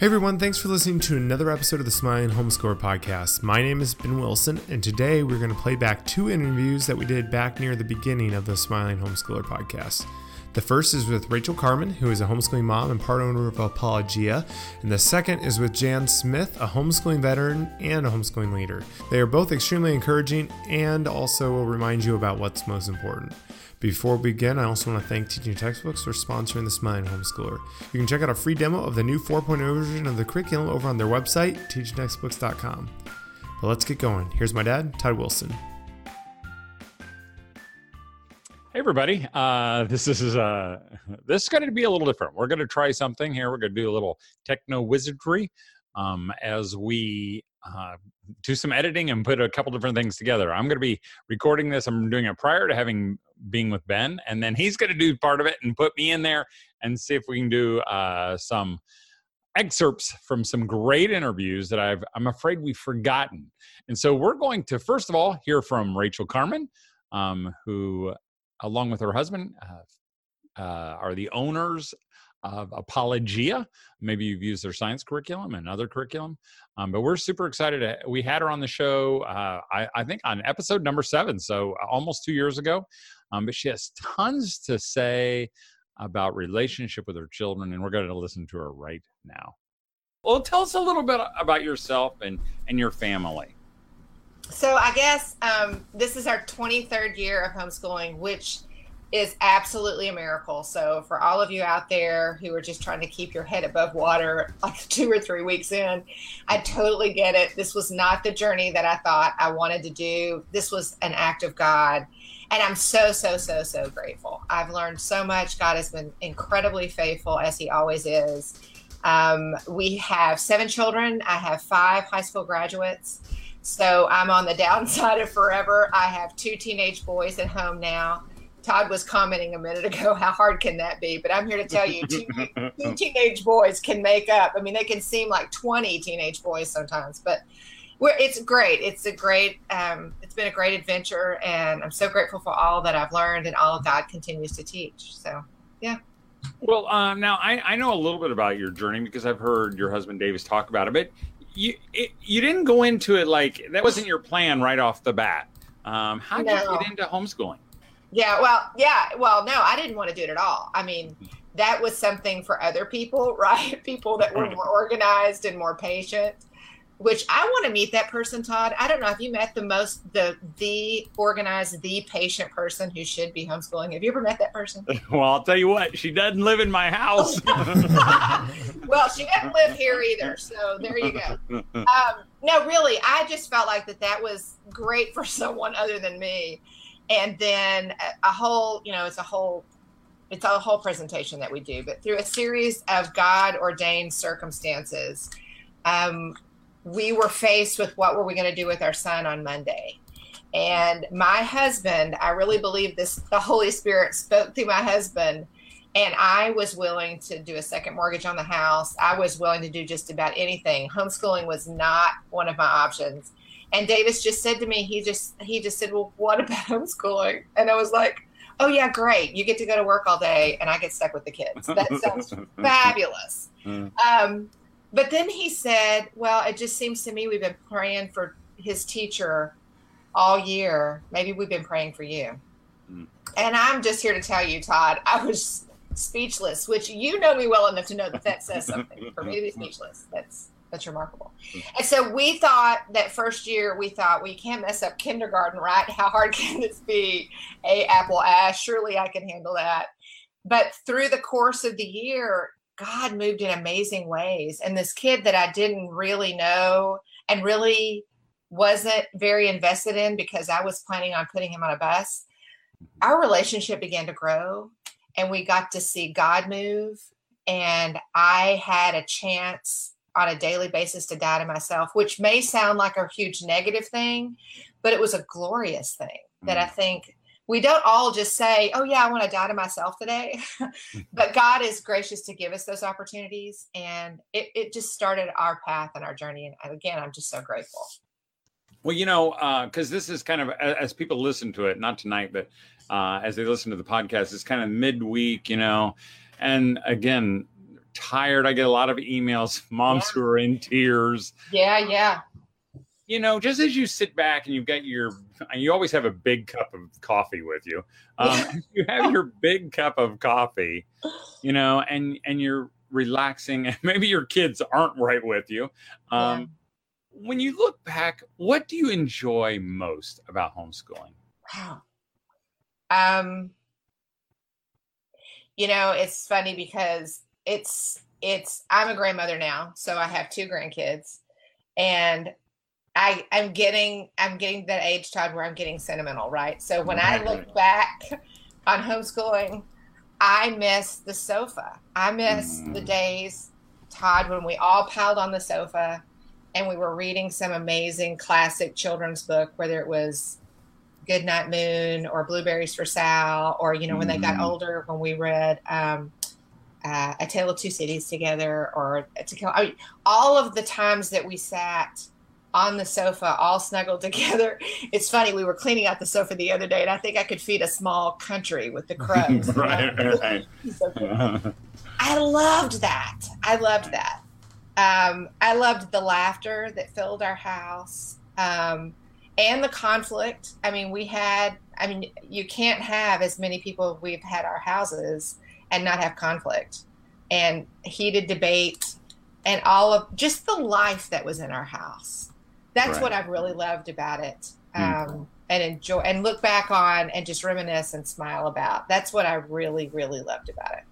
Hey everyone, thanks for listening to another episode of the Smiling Homeschooler podcast. My name is Ben Wilson, and today we're going to play back two interviews that we did back near the beginning of the Smiling Homeschooler podcast. The first is with Rachael Carman, who is a homeschooling mom and part owner of Apologia, and the second is with Jan Smith, a homeschooling veteran and a homeschooling leader. They are both extremely encouraging and also will remind you about what's most important. Before we begin, I also want to thank Teaching Textbooks for sponsoring the Smiling Homeschooler. You can check out a free demo of the new 4.0 version of the curriculum over on their website, teachingtextbooks.com. But let's get going. Here's my dad, Todd Wilson. Hey everybody, uh, this is uh, this is going to be a little different. We're going to try something here. We're going to do a little techno wizardry um, as we uh, do some editing and put a couple different things together. I'm going to be recording this. I'm doing it prior to having being with Ben, and then he's going to do part of it and put me in there and see if we can do uh, some excerpts from some great interviews that I've I'm afraid we've forgotten. And so we're going to first of all hear from Rachael Carman. um, who, along with her husband, uh, uh, are the owners of Apologia. Maybe you've used their science curriculum and other curriculum. Um, but we're super excited. We had her on the show, uh, I, I, think, on episode number seven, so almost two years ago. Um, but she has tons to say about relationship with her children, and we're going to listen to her right now. Well, tell us a little bit about yourself and, and your family. So, I guess um, this is our 23rd year of homeschooling, which is absolutely a miracle. So, for all of you out there who are just trying to keep your head above water, like two or three weeks in, I totally get it. This was not the journey that I thought I wanted to do. This was an act of God. And I'm so, so, so, so grateful. I've learned so much. God has been incredibly faithful, as He always is. Um, we have seven children. I have five high school graduates. So I'm on the downside of forever. I have two teenage boys at home now. Todd was commenting a minute ago, how hard can that be? But I'm here to tell you, two, two, teenage boys can make up. I mean, they can seem like 20 teenage boys sometimes, but it's great. It's a great, um, it's been a great adventure, and I'm so grateful for all that I've learned and all God continues to teach. So, yeah. Well, um, now I, I know a little bit about your journey because I've heard your husband Davis talk about it, but you it, you didn't go into it like that wasn't your plan right off the bat. Um, how did no. you get into homeschooling? Yeah, well, yeah, well, no, I didn't want to do it at all. I mean, that was something for other people, right? People that were more organized and more patient. Which I want to meet that person, Todd. I don't know if you met the most the the organized, the patient person who should be homeschooling. Have you ever met that person? Well, I'll tell you what, she doesn't live in my house. well, she doesn't live here either, so there you go. Um, no, really, I just felt like that that was great for someone other than me and then a whole you know it's a whole it's a whole presentation that we do but through a series of god ordained circumstances um, we were faced with what were we going to do with our son on monday and my husband i really believe this the holy spirit spoke through my husband and i was willing to do a second mortgage on the house i was willing to do just about anything homeschooling was not one of my options and Davis just said to me, he just he just said, "Well, what about homeschooling?" And I was like, "Oh yeah, great. You get to go to work all day, and I get stuck with the kids. That sounds fabulous." Mm. Um, but then he said, "Well, it just seems to me we've been praying for his teacher all year. Maybe we've been praying for you." Mm. And I'm just here to tell you, Todd, I was speechless. Which you know me well enough to know that that says something. For me to be speechless, that's that's remarkable. And so we thought that first year, we thought, well, you can't mess up kindergarten, right? How hard can this be? A apple ash, surely I can handle that. But through the course of the year, God moved in amazing ways. And this kid that I didn't really know and really wasn't very invested in because I was planning on putting him on a bus, our relationship began to grow and we got to see God move. And I had a chance on a daily basis to die to myself, which may sound like a huge negative thing, but it was a glorious thing that I mm. think we don't all just say, oh, yeah, I want to die to myself today. but God is gracious to give us those opportunities. And it, it just started our path and our journey. And again, I'm just so grateful. Well, you know, because uh, this is kind of, as people listen to it, not tonight, but uh, as they listen to the podcast, it's kind of midweek, you know. And again, tired. I get a lot of emails, moms yeah. who are in tears. Yeah, yeah. You know, just as you sit back and you've got your, you always have a big cup of coffee with you. Um, you have your big cup of coffee, you know, and and you're relaxing, and maybe your kids aren't right with you. Um, yeah. When you look back, what do you enjoy most about homeschooling? Wow. Um, you know, it's funny because it's it's I'm a grandmother now, so I have two grandkids, and I I'm getting I'm getting that age Todd where I'm getting sentimental, right? So when I look back on homeschooling, I miss the sofa. I miss mm. the days, Todd, when we all piled on the sofa and we were reading some amazing classic children's book, whether it was Goodnight Moon or Blueberries for Sal, or you know when mm. they got mm. older when we read um, uh, A Tale of Two Cities together, or to kill. I mean, all of the times that we sat on the sofa, all snuggled together. It's funny. We were cleaning out the sofa the other day, and I think I could feed a small country with the crows. right, right. so I loved that. I loved that. Um, I loved the laughter that filled our house. Um, and the conflict. I mean, we had, I mean, you can't have as many people we've had our houses and not have conflict and heated debate and all of just the life that was in our house. That's right. what I've really loved about it. Mm. Um, and enjoy and look back on and just reminisce and smile about. That's what I really, really loved about it.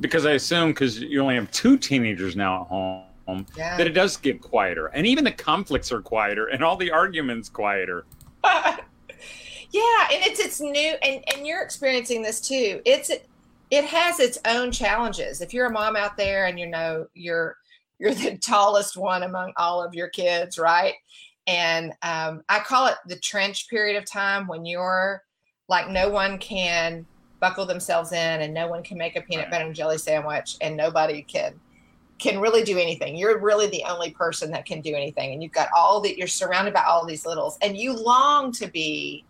Because I assume because you only have two teenagers now at home home yeah. that it does get quieter and even the conflicts are quieter and all the arguments quieter yeah and it's it's new and and you're experiencing this too it's it has its own challenges if you're a mom out there and you know you're you're the tallest one among all of your kids right and um, i call it the trench period of time when you're like no one can buckle themselves in and no one can make a peanut butter and jelly sandwich and nobody can can really do anything. You're really the only person that can do anything. And you've got all that you're surrounded by all these littles and you long to be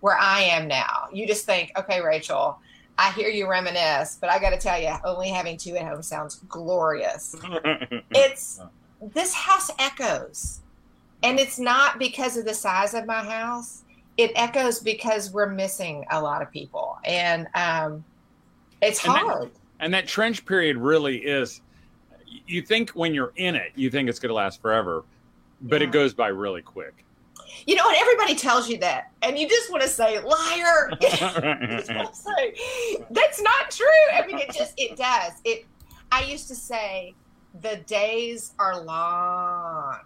where I am now. You just think, okay, Rachel, I hear you reminisce, but I got to tell you, only having two at home sounds glorious. it's this house echoes. And it's not because of the size of my house. It echoes because we're missing a lot of people. And um, it's and hard. That, and that trench period really is you think when you're in it, you think it's going to last forever, but yeah. it goes by really quick. You know, and everybody tells you that, and you just want to say, "Liar!" say, That's not true. I mean, it just it does. It. I used to say, the days are long,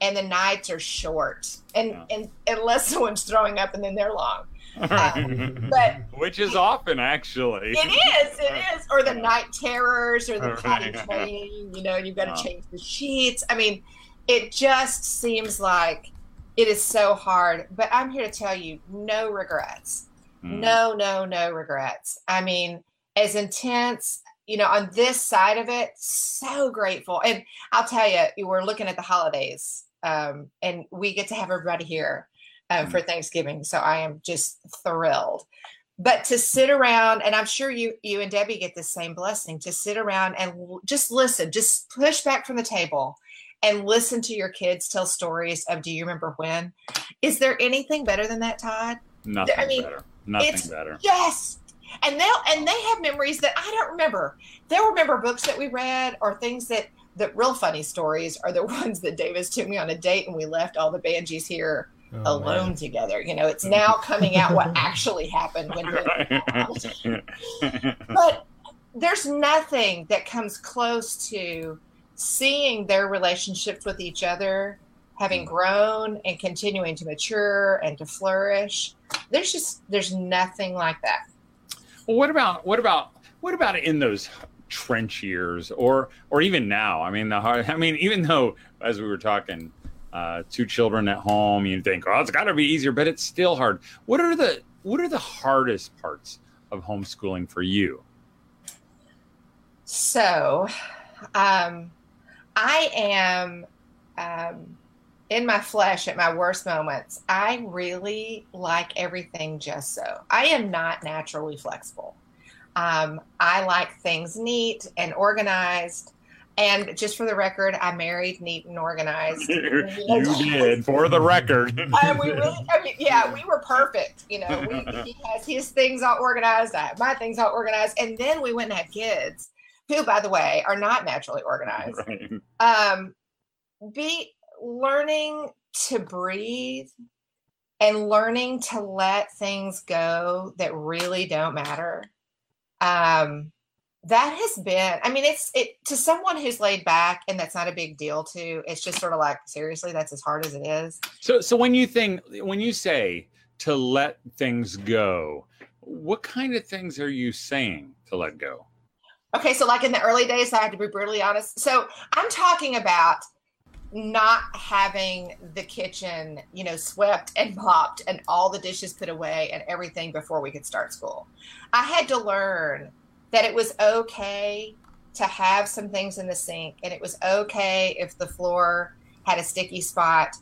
and the nights are short, and yeah. and unless someone's throwing up, and then they're long. Um, but which is often actually it is it is or the night terrors or the potty training you know you've got to change the sheets i mean it just seems like it is so hard but i'm here to tell you no regrets mm. no no no regrets i mean as intense you know on this side of it so grateful and i'll tell you we're looking at the holidays um, and we get to have everybody here um, for Thanksgiving. So I am just thrilled. But to sit around, and I'm sure you you and Debbie get the same blessing to sit around and just listen, just push back from the table and listen to your kids tell stories of do you remember when? Is there anything better than that, Todd? Nothing I mean, better. Nothing better. Yes. And they'll and they have memories that I don't remember. They'll remember books that we read or things that the real funny stories are the ones that Davis took me on a date and we left all the Bangees here oh, alone man. together. You know, it's now coming out what actually happened when. but there's nothing that comes close to seeing their relationships with each other having mm. grown and continuing to mature and to flourish there's just there's nothing like that well what about what about what about in those trench years or or even now i mean the hard i mean even though as we were talking uh, two children at home, you think, oh, it's got to be easier, but it's still hard. What are the what are the hardest parts of homeschooling for you? So, um, I am um, in my flesh at my worst moments. I really like everything just so. I am not naturally flexible. Um, I like things neat and organized. And just for the record, I married neat and organized. you did, for the record. uh, we really, I mean, yeah, we were perfect. You know, we, he has his things all organized. I have my things all organized. And then we went and had kids, who, by the way, are not naturally organized. Right. Um, be learning to breathe and learning to let things go that really don't matter. Um, that has been i mean it's it to someone who's laid back and that's not a big deal to it's just sort of like seriously that's as hard as it is so so when you think when you say to let things go what kind of things are you saying to let go okay so like in the early days i had to be brutally honest so i'm talking about not having the kitchen you know swept and mopped and all the dishes put away and everything before we could start school i had to learn that it was okay to have some things in the sink and it was okay if the floor had a sticky spot.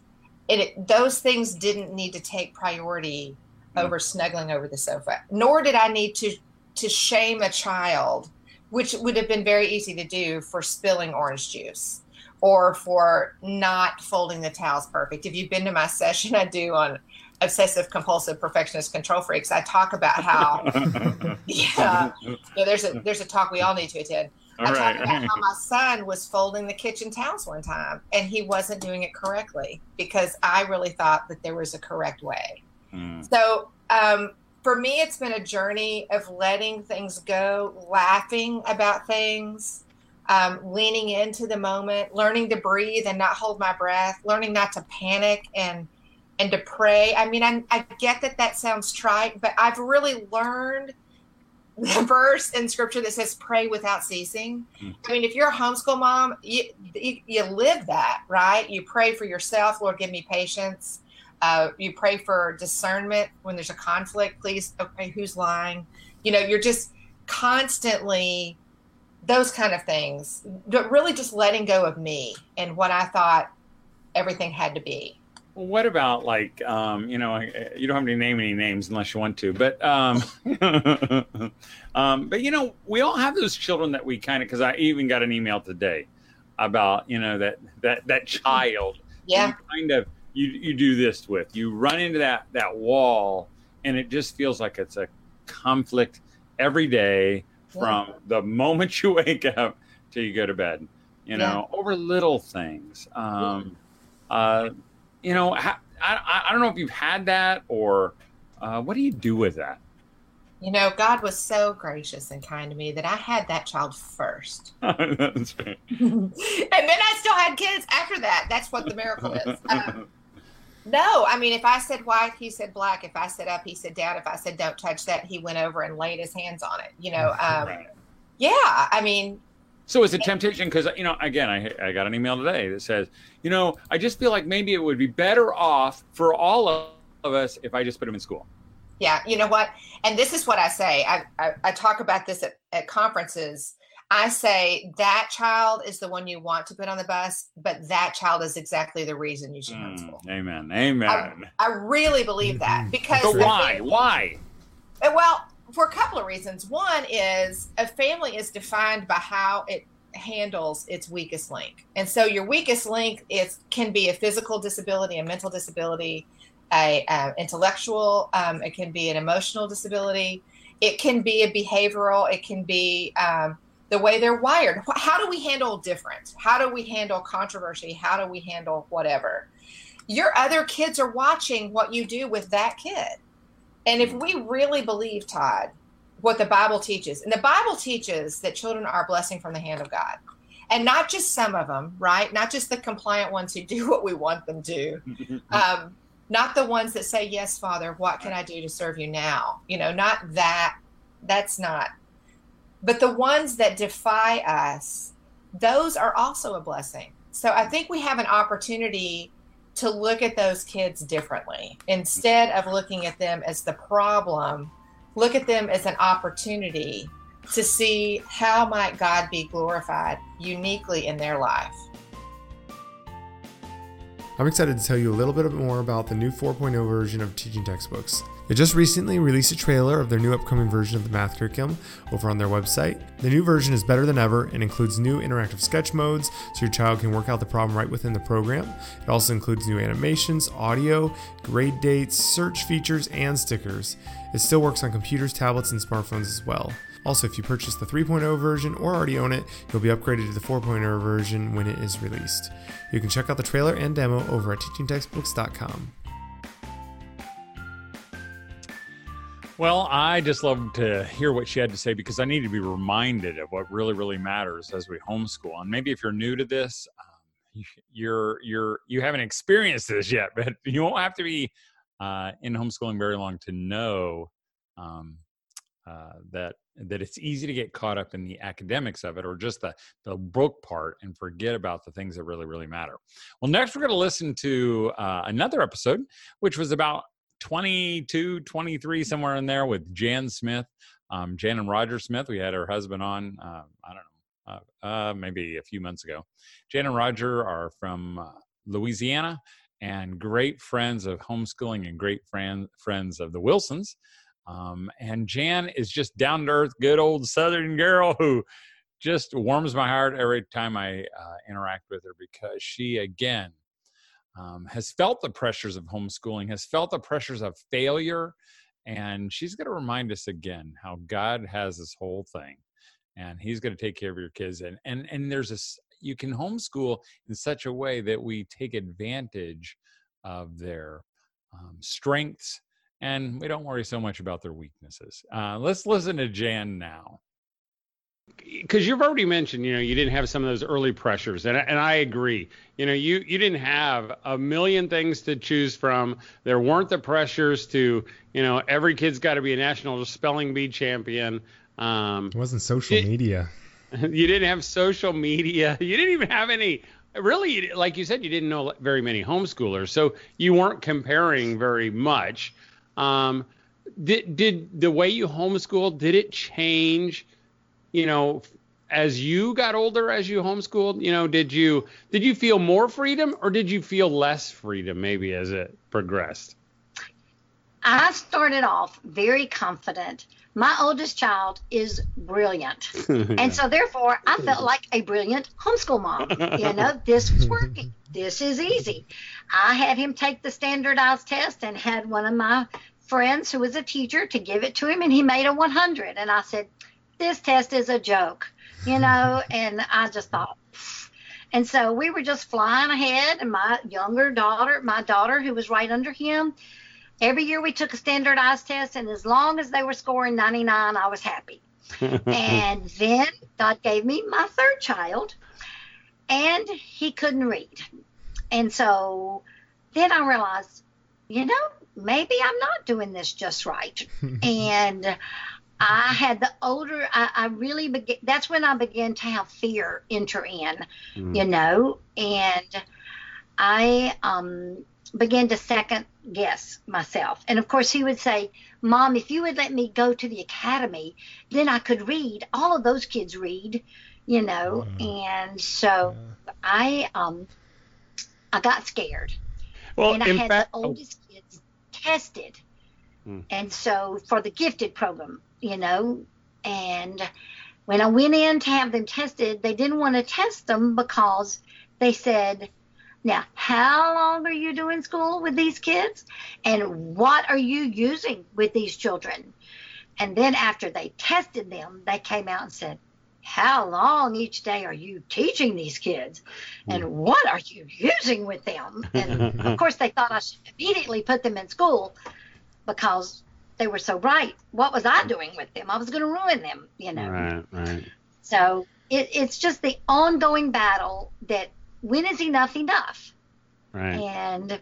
And it, those things didn't need to take priority mm. over snuggling over the sofa. Nor did I need to to shame a child, which would have been very easy to do for spilling orange juice or for not folding the towels perfect. If you've been to my session I do on obsessive compulsive perfectionist control freaks i talk about how yeah, there's a there's a talk we all need to attend all i right. talk about how my son was folding the kitchen towels one time and he wasn't doing it correctly because i really thought that there was a correct way mm. so um, for me it's been a journey of letting things go laughing about things um, leaning into the moment learning to breathe and not hold my breath learning not to panic and and to pray. I mean, I'm, I get that that sounds trite, but I've really learned the verse in scripture that says pray without ceasing. Mm. I mean, if you're a homeschool mom, you, you, you, live that, right? You pray for yourself, Lord, give me patience. Uh, you pray for discernment when there's a conflict, please, okay, who's lying? You know, you're just constantly those kind of things, but really just letting go of me and what I thought everything had to be. Well, what about like um, you know you don't have to name any names unless you want to, but um, um, but you know we all have those children that we kind of because I even got an email today about you know that that that child yeah kind of you you do this with you run into that that wall and it just feels like it's a conflict every day from yeah. the moment you wake up till you go to bed you know yeah. over little things um, uh, you know, I, I, don't know if you've had that or uh, what do you do with that? You know, God was so gracious and kind to me that I had that child first. And then I still had kids after that. That's what the miracle is. Um, no, I mean, if I said white, he said black. If I said up, he said down. If I said don't touch that, he went over and laid his hands on it. You know, um, yeah. I mean, so it's a temptation because you know, again, I I got an email today that says, you know, I just feel like maybe it would be better off for all of us if I just put him in school. Yeah, you know what? And this is what I say. I I, I talk about this at, at conferences. I say that child is the one you want to put on the bus, but that child is exactly the reason you should mm, homeschool. Amen. Amen. I, I really believe that mm-hmm. because. But why? why? Well, for a couple of reasons. One is a family is defined by how it handles its weakest link. And so your weakest link is can be a physical disability, a mental disability, a, a intellectual, um, it can be an emotional disability, it can be a behavioral, it can be um, the way they're wired. How do we handle difference? How do we handle controversy? How do we handle whatever? Your other kids are watching what you do with that kid. And if we really believe, Todd, what the Bible teaches, and the Bible teaches that children are a blessing from the hand of God, and not just some of them, right? Not just the compliant ones who do what we want them to, um, not the ones that say, Yes, Father, what can I do to serve you now? You know, not that. That's not. But the ones that defy us, those are also a blessing. So I think we have an opportunity to look at those kids differently instead of looking at them as the problem look at them as an opportunity to see how might god be glorified uniquely in their life I'm excited to tell you a little bit more about the new 4.0 version of teaching textbooks. They just recently released a trailer of their new upcoming version of the math curriculum over on their website. The new version is better than ever and includes new interactive sketch modes so your child can work out the problem right within the program. It also includes new animations, audio, grade dates, search features, and stickers. It still works on computers, tablets, and smartphones as well. Also, if you purchase the 3.0 version or already own it, you'll be upgraded to the 4.0 version when it is released. You can check out the trailer and demo over at teachingtextbooks.com. Well, I just love to hear what she had to say because I need to be reminded of what really, really matters as we homeschool. And maybe if you're new to this, um, you're you're you haven't experienced this yet, but you won't have to be uh, in homeschooling very long to know um, uh, that that it's easy to get caught up in the academics of it or just the the book part and forget about the things that really really matter well next we're going to listen to uh, another episode which was about 22 23 somewhere in there with jan smith. Um, jan and roger smith we had her husband on uh, i don't know uh, uh, maybe a few months ago. Jan and roger are from uh, louisiana and great friends of homeschooling and great friend, friends of the wilsons. Um, and Jan is just down to earth, good old Southern girl who just warms my heart every time I uh, interact with her because she, again, um, has felt the pressures of homeschooling, has felt the pressures of failure. And she's going to remind us again how God has this whole thing and he's going to take care of your kids. And, and, and there's a, you can homeschool in such a way that we take advantage of their um, strengths and we don't worry so much about their weaknesses. Uh, let's listen to Jan now. Because you've already mentioned, you know, you didn't have some of those early pressures, and and I agree. You know, you you didn't have a million things to choose from. There weren't the pressures to, you know, every kid's got to be a national spelling bee champion. Um, it wasn't social it, media. You didn't have social media. You didn't even have any really like you said you didn't know very many homeschoolers so you weren't comparing very much um, did did the way you homeschooled did it change? You know, as you got older, as you homeschooled, you know, did you did you feel more freedom or did you feel less freedom maybe as it progressed? I started off very confident. My oldest child is brilliant. and so therefore I felt like a brilliant homeschool mom. You know, this was working. This is easy. I had him take the standardized test and had one of my friends who was a teacher to give it to him and he made a 100 and I said, "This test is a joke." You know, and I just thought and so we were just flying ahead and my younger daughter, my daughter who was right under him, every year we took a standardized test, and as long as they were scoring 99, I was happy. and then God gave me my third child, and he couldn't read. And so then I realized, you know, maybe I'm not doing this just right. and I had the older, I, I really began, that's when I began to have fear enter in, mm. you know, and I, um, began to second guess myself. And of course, he would say, Mom, if you would let me go to the academy, then I could read. All of those kids read, you know. And so yeah. I um I got scared. Well, and I had fact, the oh. oldest oh. kids tested. Hmm. And so for the gifted program, you know, and when I went in to have them tested, they didn't want to test them because they said now, how long are you doing school with these kids? And what are you using with these children? And then after they tested them, they came out and said, how long each day are you teaching these kids and hmm. what are you using with them and of course they thought i should immediately put them in school because they were so bright what was i doing with them i was going to ruin them you know right right so it, it's just the ongoing battle that when is enough enough? Right. And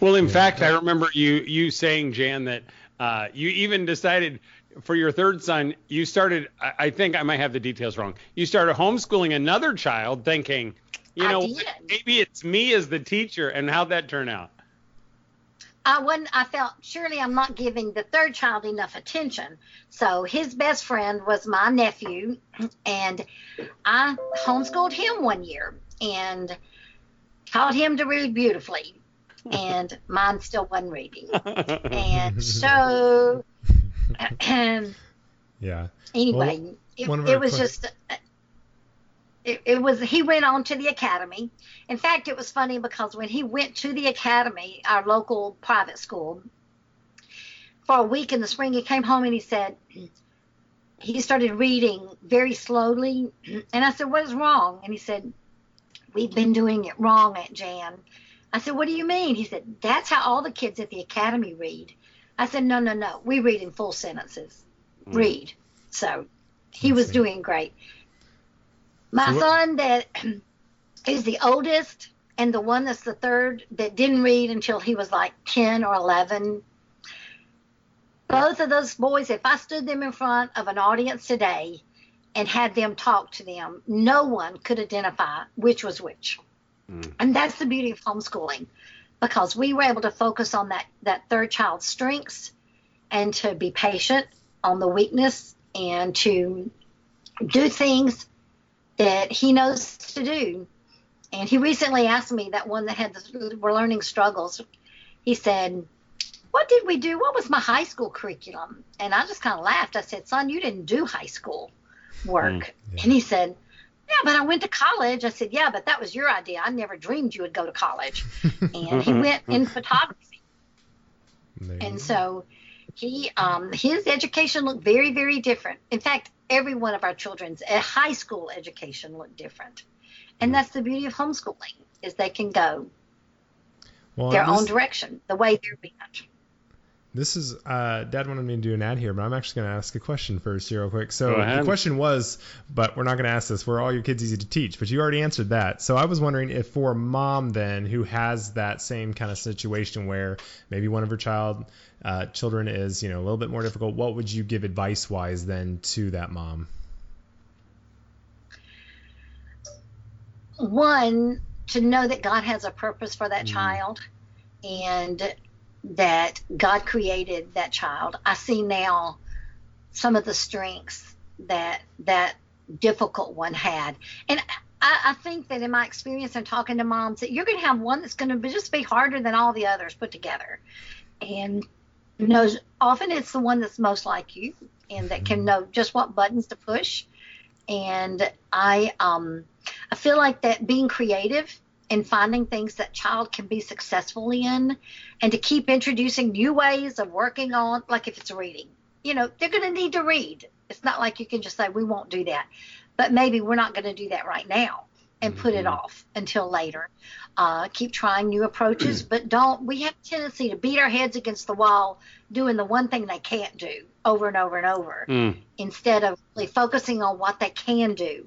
well, in fact, I remember you you saying, Jan, that uh, you even decided for your third son, you started. I, I, think I might have the details wrong. You started homeschooling another child, thinking, you know, maybe it's me as the teacher, and how'd that turn out? I wasn't. I felt surely I'm not giving the third child enough attention. So his best friend was my nephew, and I homeschooled him one year. And taught him to read beautifully, and mine still wasn't reading. And so, yeah. Anyway, well, it, it was just. It, it was he went on to the academy. In fact, it was funny because when he went to the academy, our local private school, for a week in the spring, he came home and he said, he started reading very slowly. And I said, What is wrong? And he said, We've been doing it wrong, Aunt Jan. I said, What do you mean? He said, That's how all the kids at the academy read. I said, No, no, no. We read in full sentences. Mm. Read. So he was doing great. My so son, that is the oldest, and the one that's the third that didn't read until he was like 10 or 11 both of those boys, if I stood them in front of an audience today and had them talk to them, no one could identify which was which. Mm. And that's the beauty of homeschooling because we were able to focus on that, that third child's strengths and to be patient on the weakness and to do things that he knows to do. And he recently asked me that one that had the, were learning struggles. He said, what did we do? What was my high school curriculum? And I just kind of laughed. I said, son, you didn't do high school work. Mm, yeah. And he said, yeah, but I went to college. I said, yeah, but that was your idea. I never dreamed you would go to college. and he went in photography. And so he, um, his education looked very, very different. In fact, every one of our children's high school education looked different. And that's the beauty of homeschooling is they can go well, their own direction, the way they're being. This is uh, Dad wanted me to do an ad here, but I'm actually going to ask a question first here, real quick. So the question was, but we're not going to ask this. Were all your kids easy to teach? But you already answered that. So I was wondering if for a mom then who has that same kind of situation where maybe one of her child uh, children is you know a little bit more difficult, what would you give advice wise then to that mom? One to know that God has a purpose for that mm. child, and that God created that child. I see now some of the strengths that that difficult one had. And I, I think that in my experience and talking to moms, that you're going to have one that's going to just be harder than all the others put together. And knows often it's the one that's most like you and that can know just what buttons to push. And I um I feel like that being creative and finding things that child can be successful in and to keep introducing new ways of working on like if it's reading. You know they're going to need to read. It's not like you can just say we won't do that. But maybe we're not going to do that right now and put it mm-hmm. off until later. Uh, keep trying new approaches but don't we have a tendency to beat our heads against the wall doing the one thing they can't do over and over and over mm. instead of really focusing on what they can do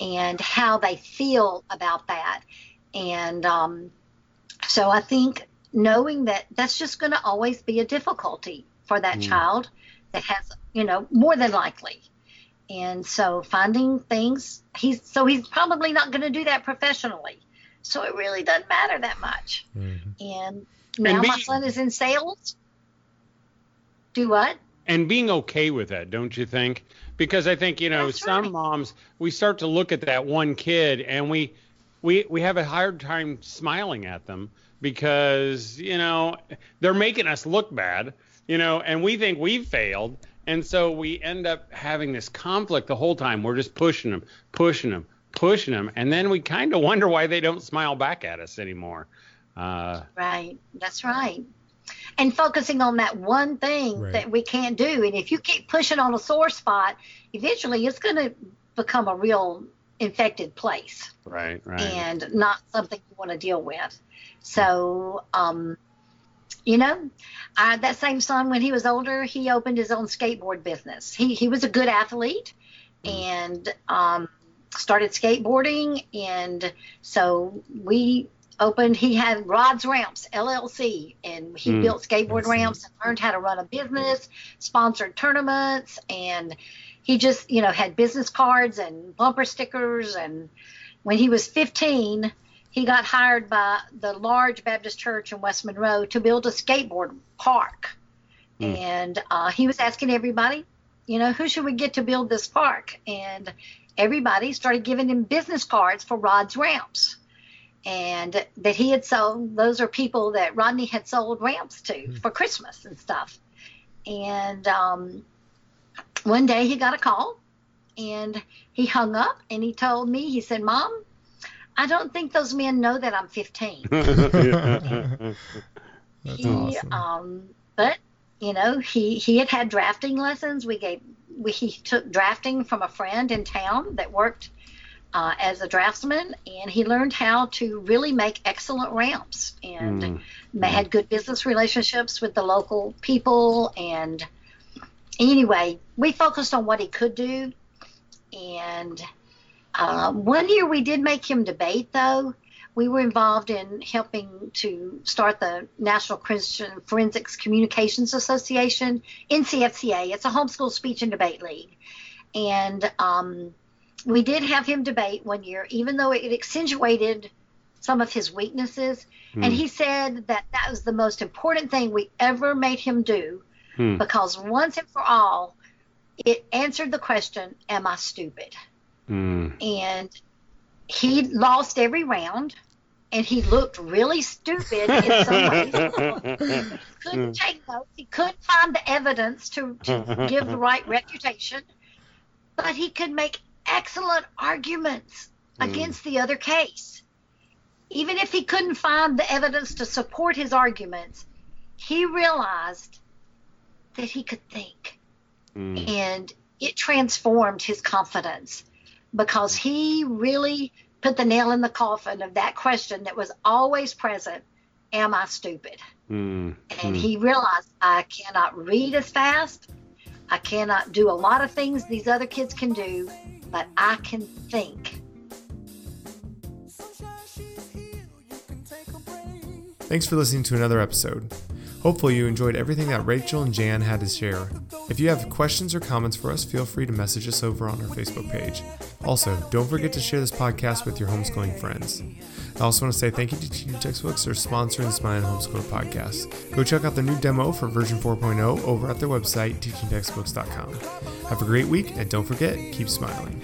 and how they feel about that and um, so I think knowing that that's just going to always be a difficulty for that mm. child that has, you know, more than likely. And so finding things, he's so he's probably not going to do that professionally. So it really doesn't matter that much. Mm-hmm. And now and being, my son is in sales. Do what? And being okay with that, don't you think? Because I think, you know, That's some right. moms, we start to look at that one kid and we, we we have a hard time smiling at them because you know they're making us look bad you know and we think we've failed. And so we end up having this conflict the whole time. We're just pushing them pushing them pushing them. And then we kind of wonder why they don't smile back at us anymore. Uh, right. That's right. And focusing on that one thing right. that we can't do. And if you keep pushing on a sore spot eventually it's going to become a real infected place. Right, right. And not something you want to deal with. So, um, you know, I, that same son, when he was older, he opened his own skateboard business. He, he was a good athlete mm. and um, started skateboarding. And so we opened, he had Rods Ramps LLC, and he mm. built skateboard ramps and learned how to run a business, sponsored tournaments, and he just, you know, had business cards and bumper stickers. And when he was 15, he got hired by the large Baptist church in West Monroe to build a skateboard park. Mm. And uh, he was asking everybody, you know, who should we get to build this park? And everybody started giving him business cards for Rod's Ramps. and that he had sold those are people that rodney had sold ramps to Hmm. for christmas and stuff and um, one day he got a call and he hung up and he told me he said mom i don't think those men know that i'm 15 That's he, awesome. um, but you know, he he had had drafting lessons. We gave we, he took drafting from a friend in town that worked uh, as a draftsman, and he learned how to really make excellent ramps and Mm. had good business relationships with the local people. And anyway, we focused on what he could do. And uh, one year we did make him debate, though we were involved in helping to start the National Christian Forensics Communications Association, NCFCA. It's a homeschool speech and debate league. And um, we did have him debate one year, even though it accentuated some of his weaknesses. And he said that that was the most important thing we ever made him do Hmm. because once and for all, it answered the question, Am I stupid? Mm. and he lost every round and he looked really stupid in some ways. couldn't take notes. He couldn't find the evidence to, to give the right reputation, but he could make excellent arguments Mm. against the other case. Even if he couldn't find the evidence to support his arguments, he realized that he could think Mm. and it transformed his confidence because he really put the nail in the coffin of that question that was always present am i stupid Mm. and Mm. he realized i cannot read as fast i cannot do a lot of things these other kids can do but i can think Thanks for listening to another episode. Hopefully, you enjoyed everything that Rachael and Jan had to share. If you have questions or comments for us, feel free to message us over on our Facebook page. Also, don't forget to share this podcast with your homeschooling friends. I also want to say thank you to Teaching Textbooks for sponsoring the Smiling Homeschooler podcast. Go check out the new demo for version 4.0 over at their website, teachingtextbooks.com. Have a great week, and don't forget, keep smiling.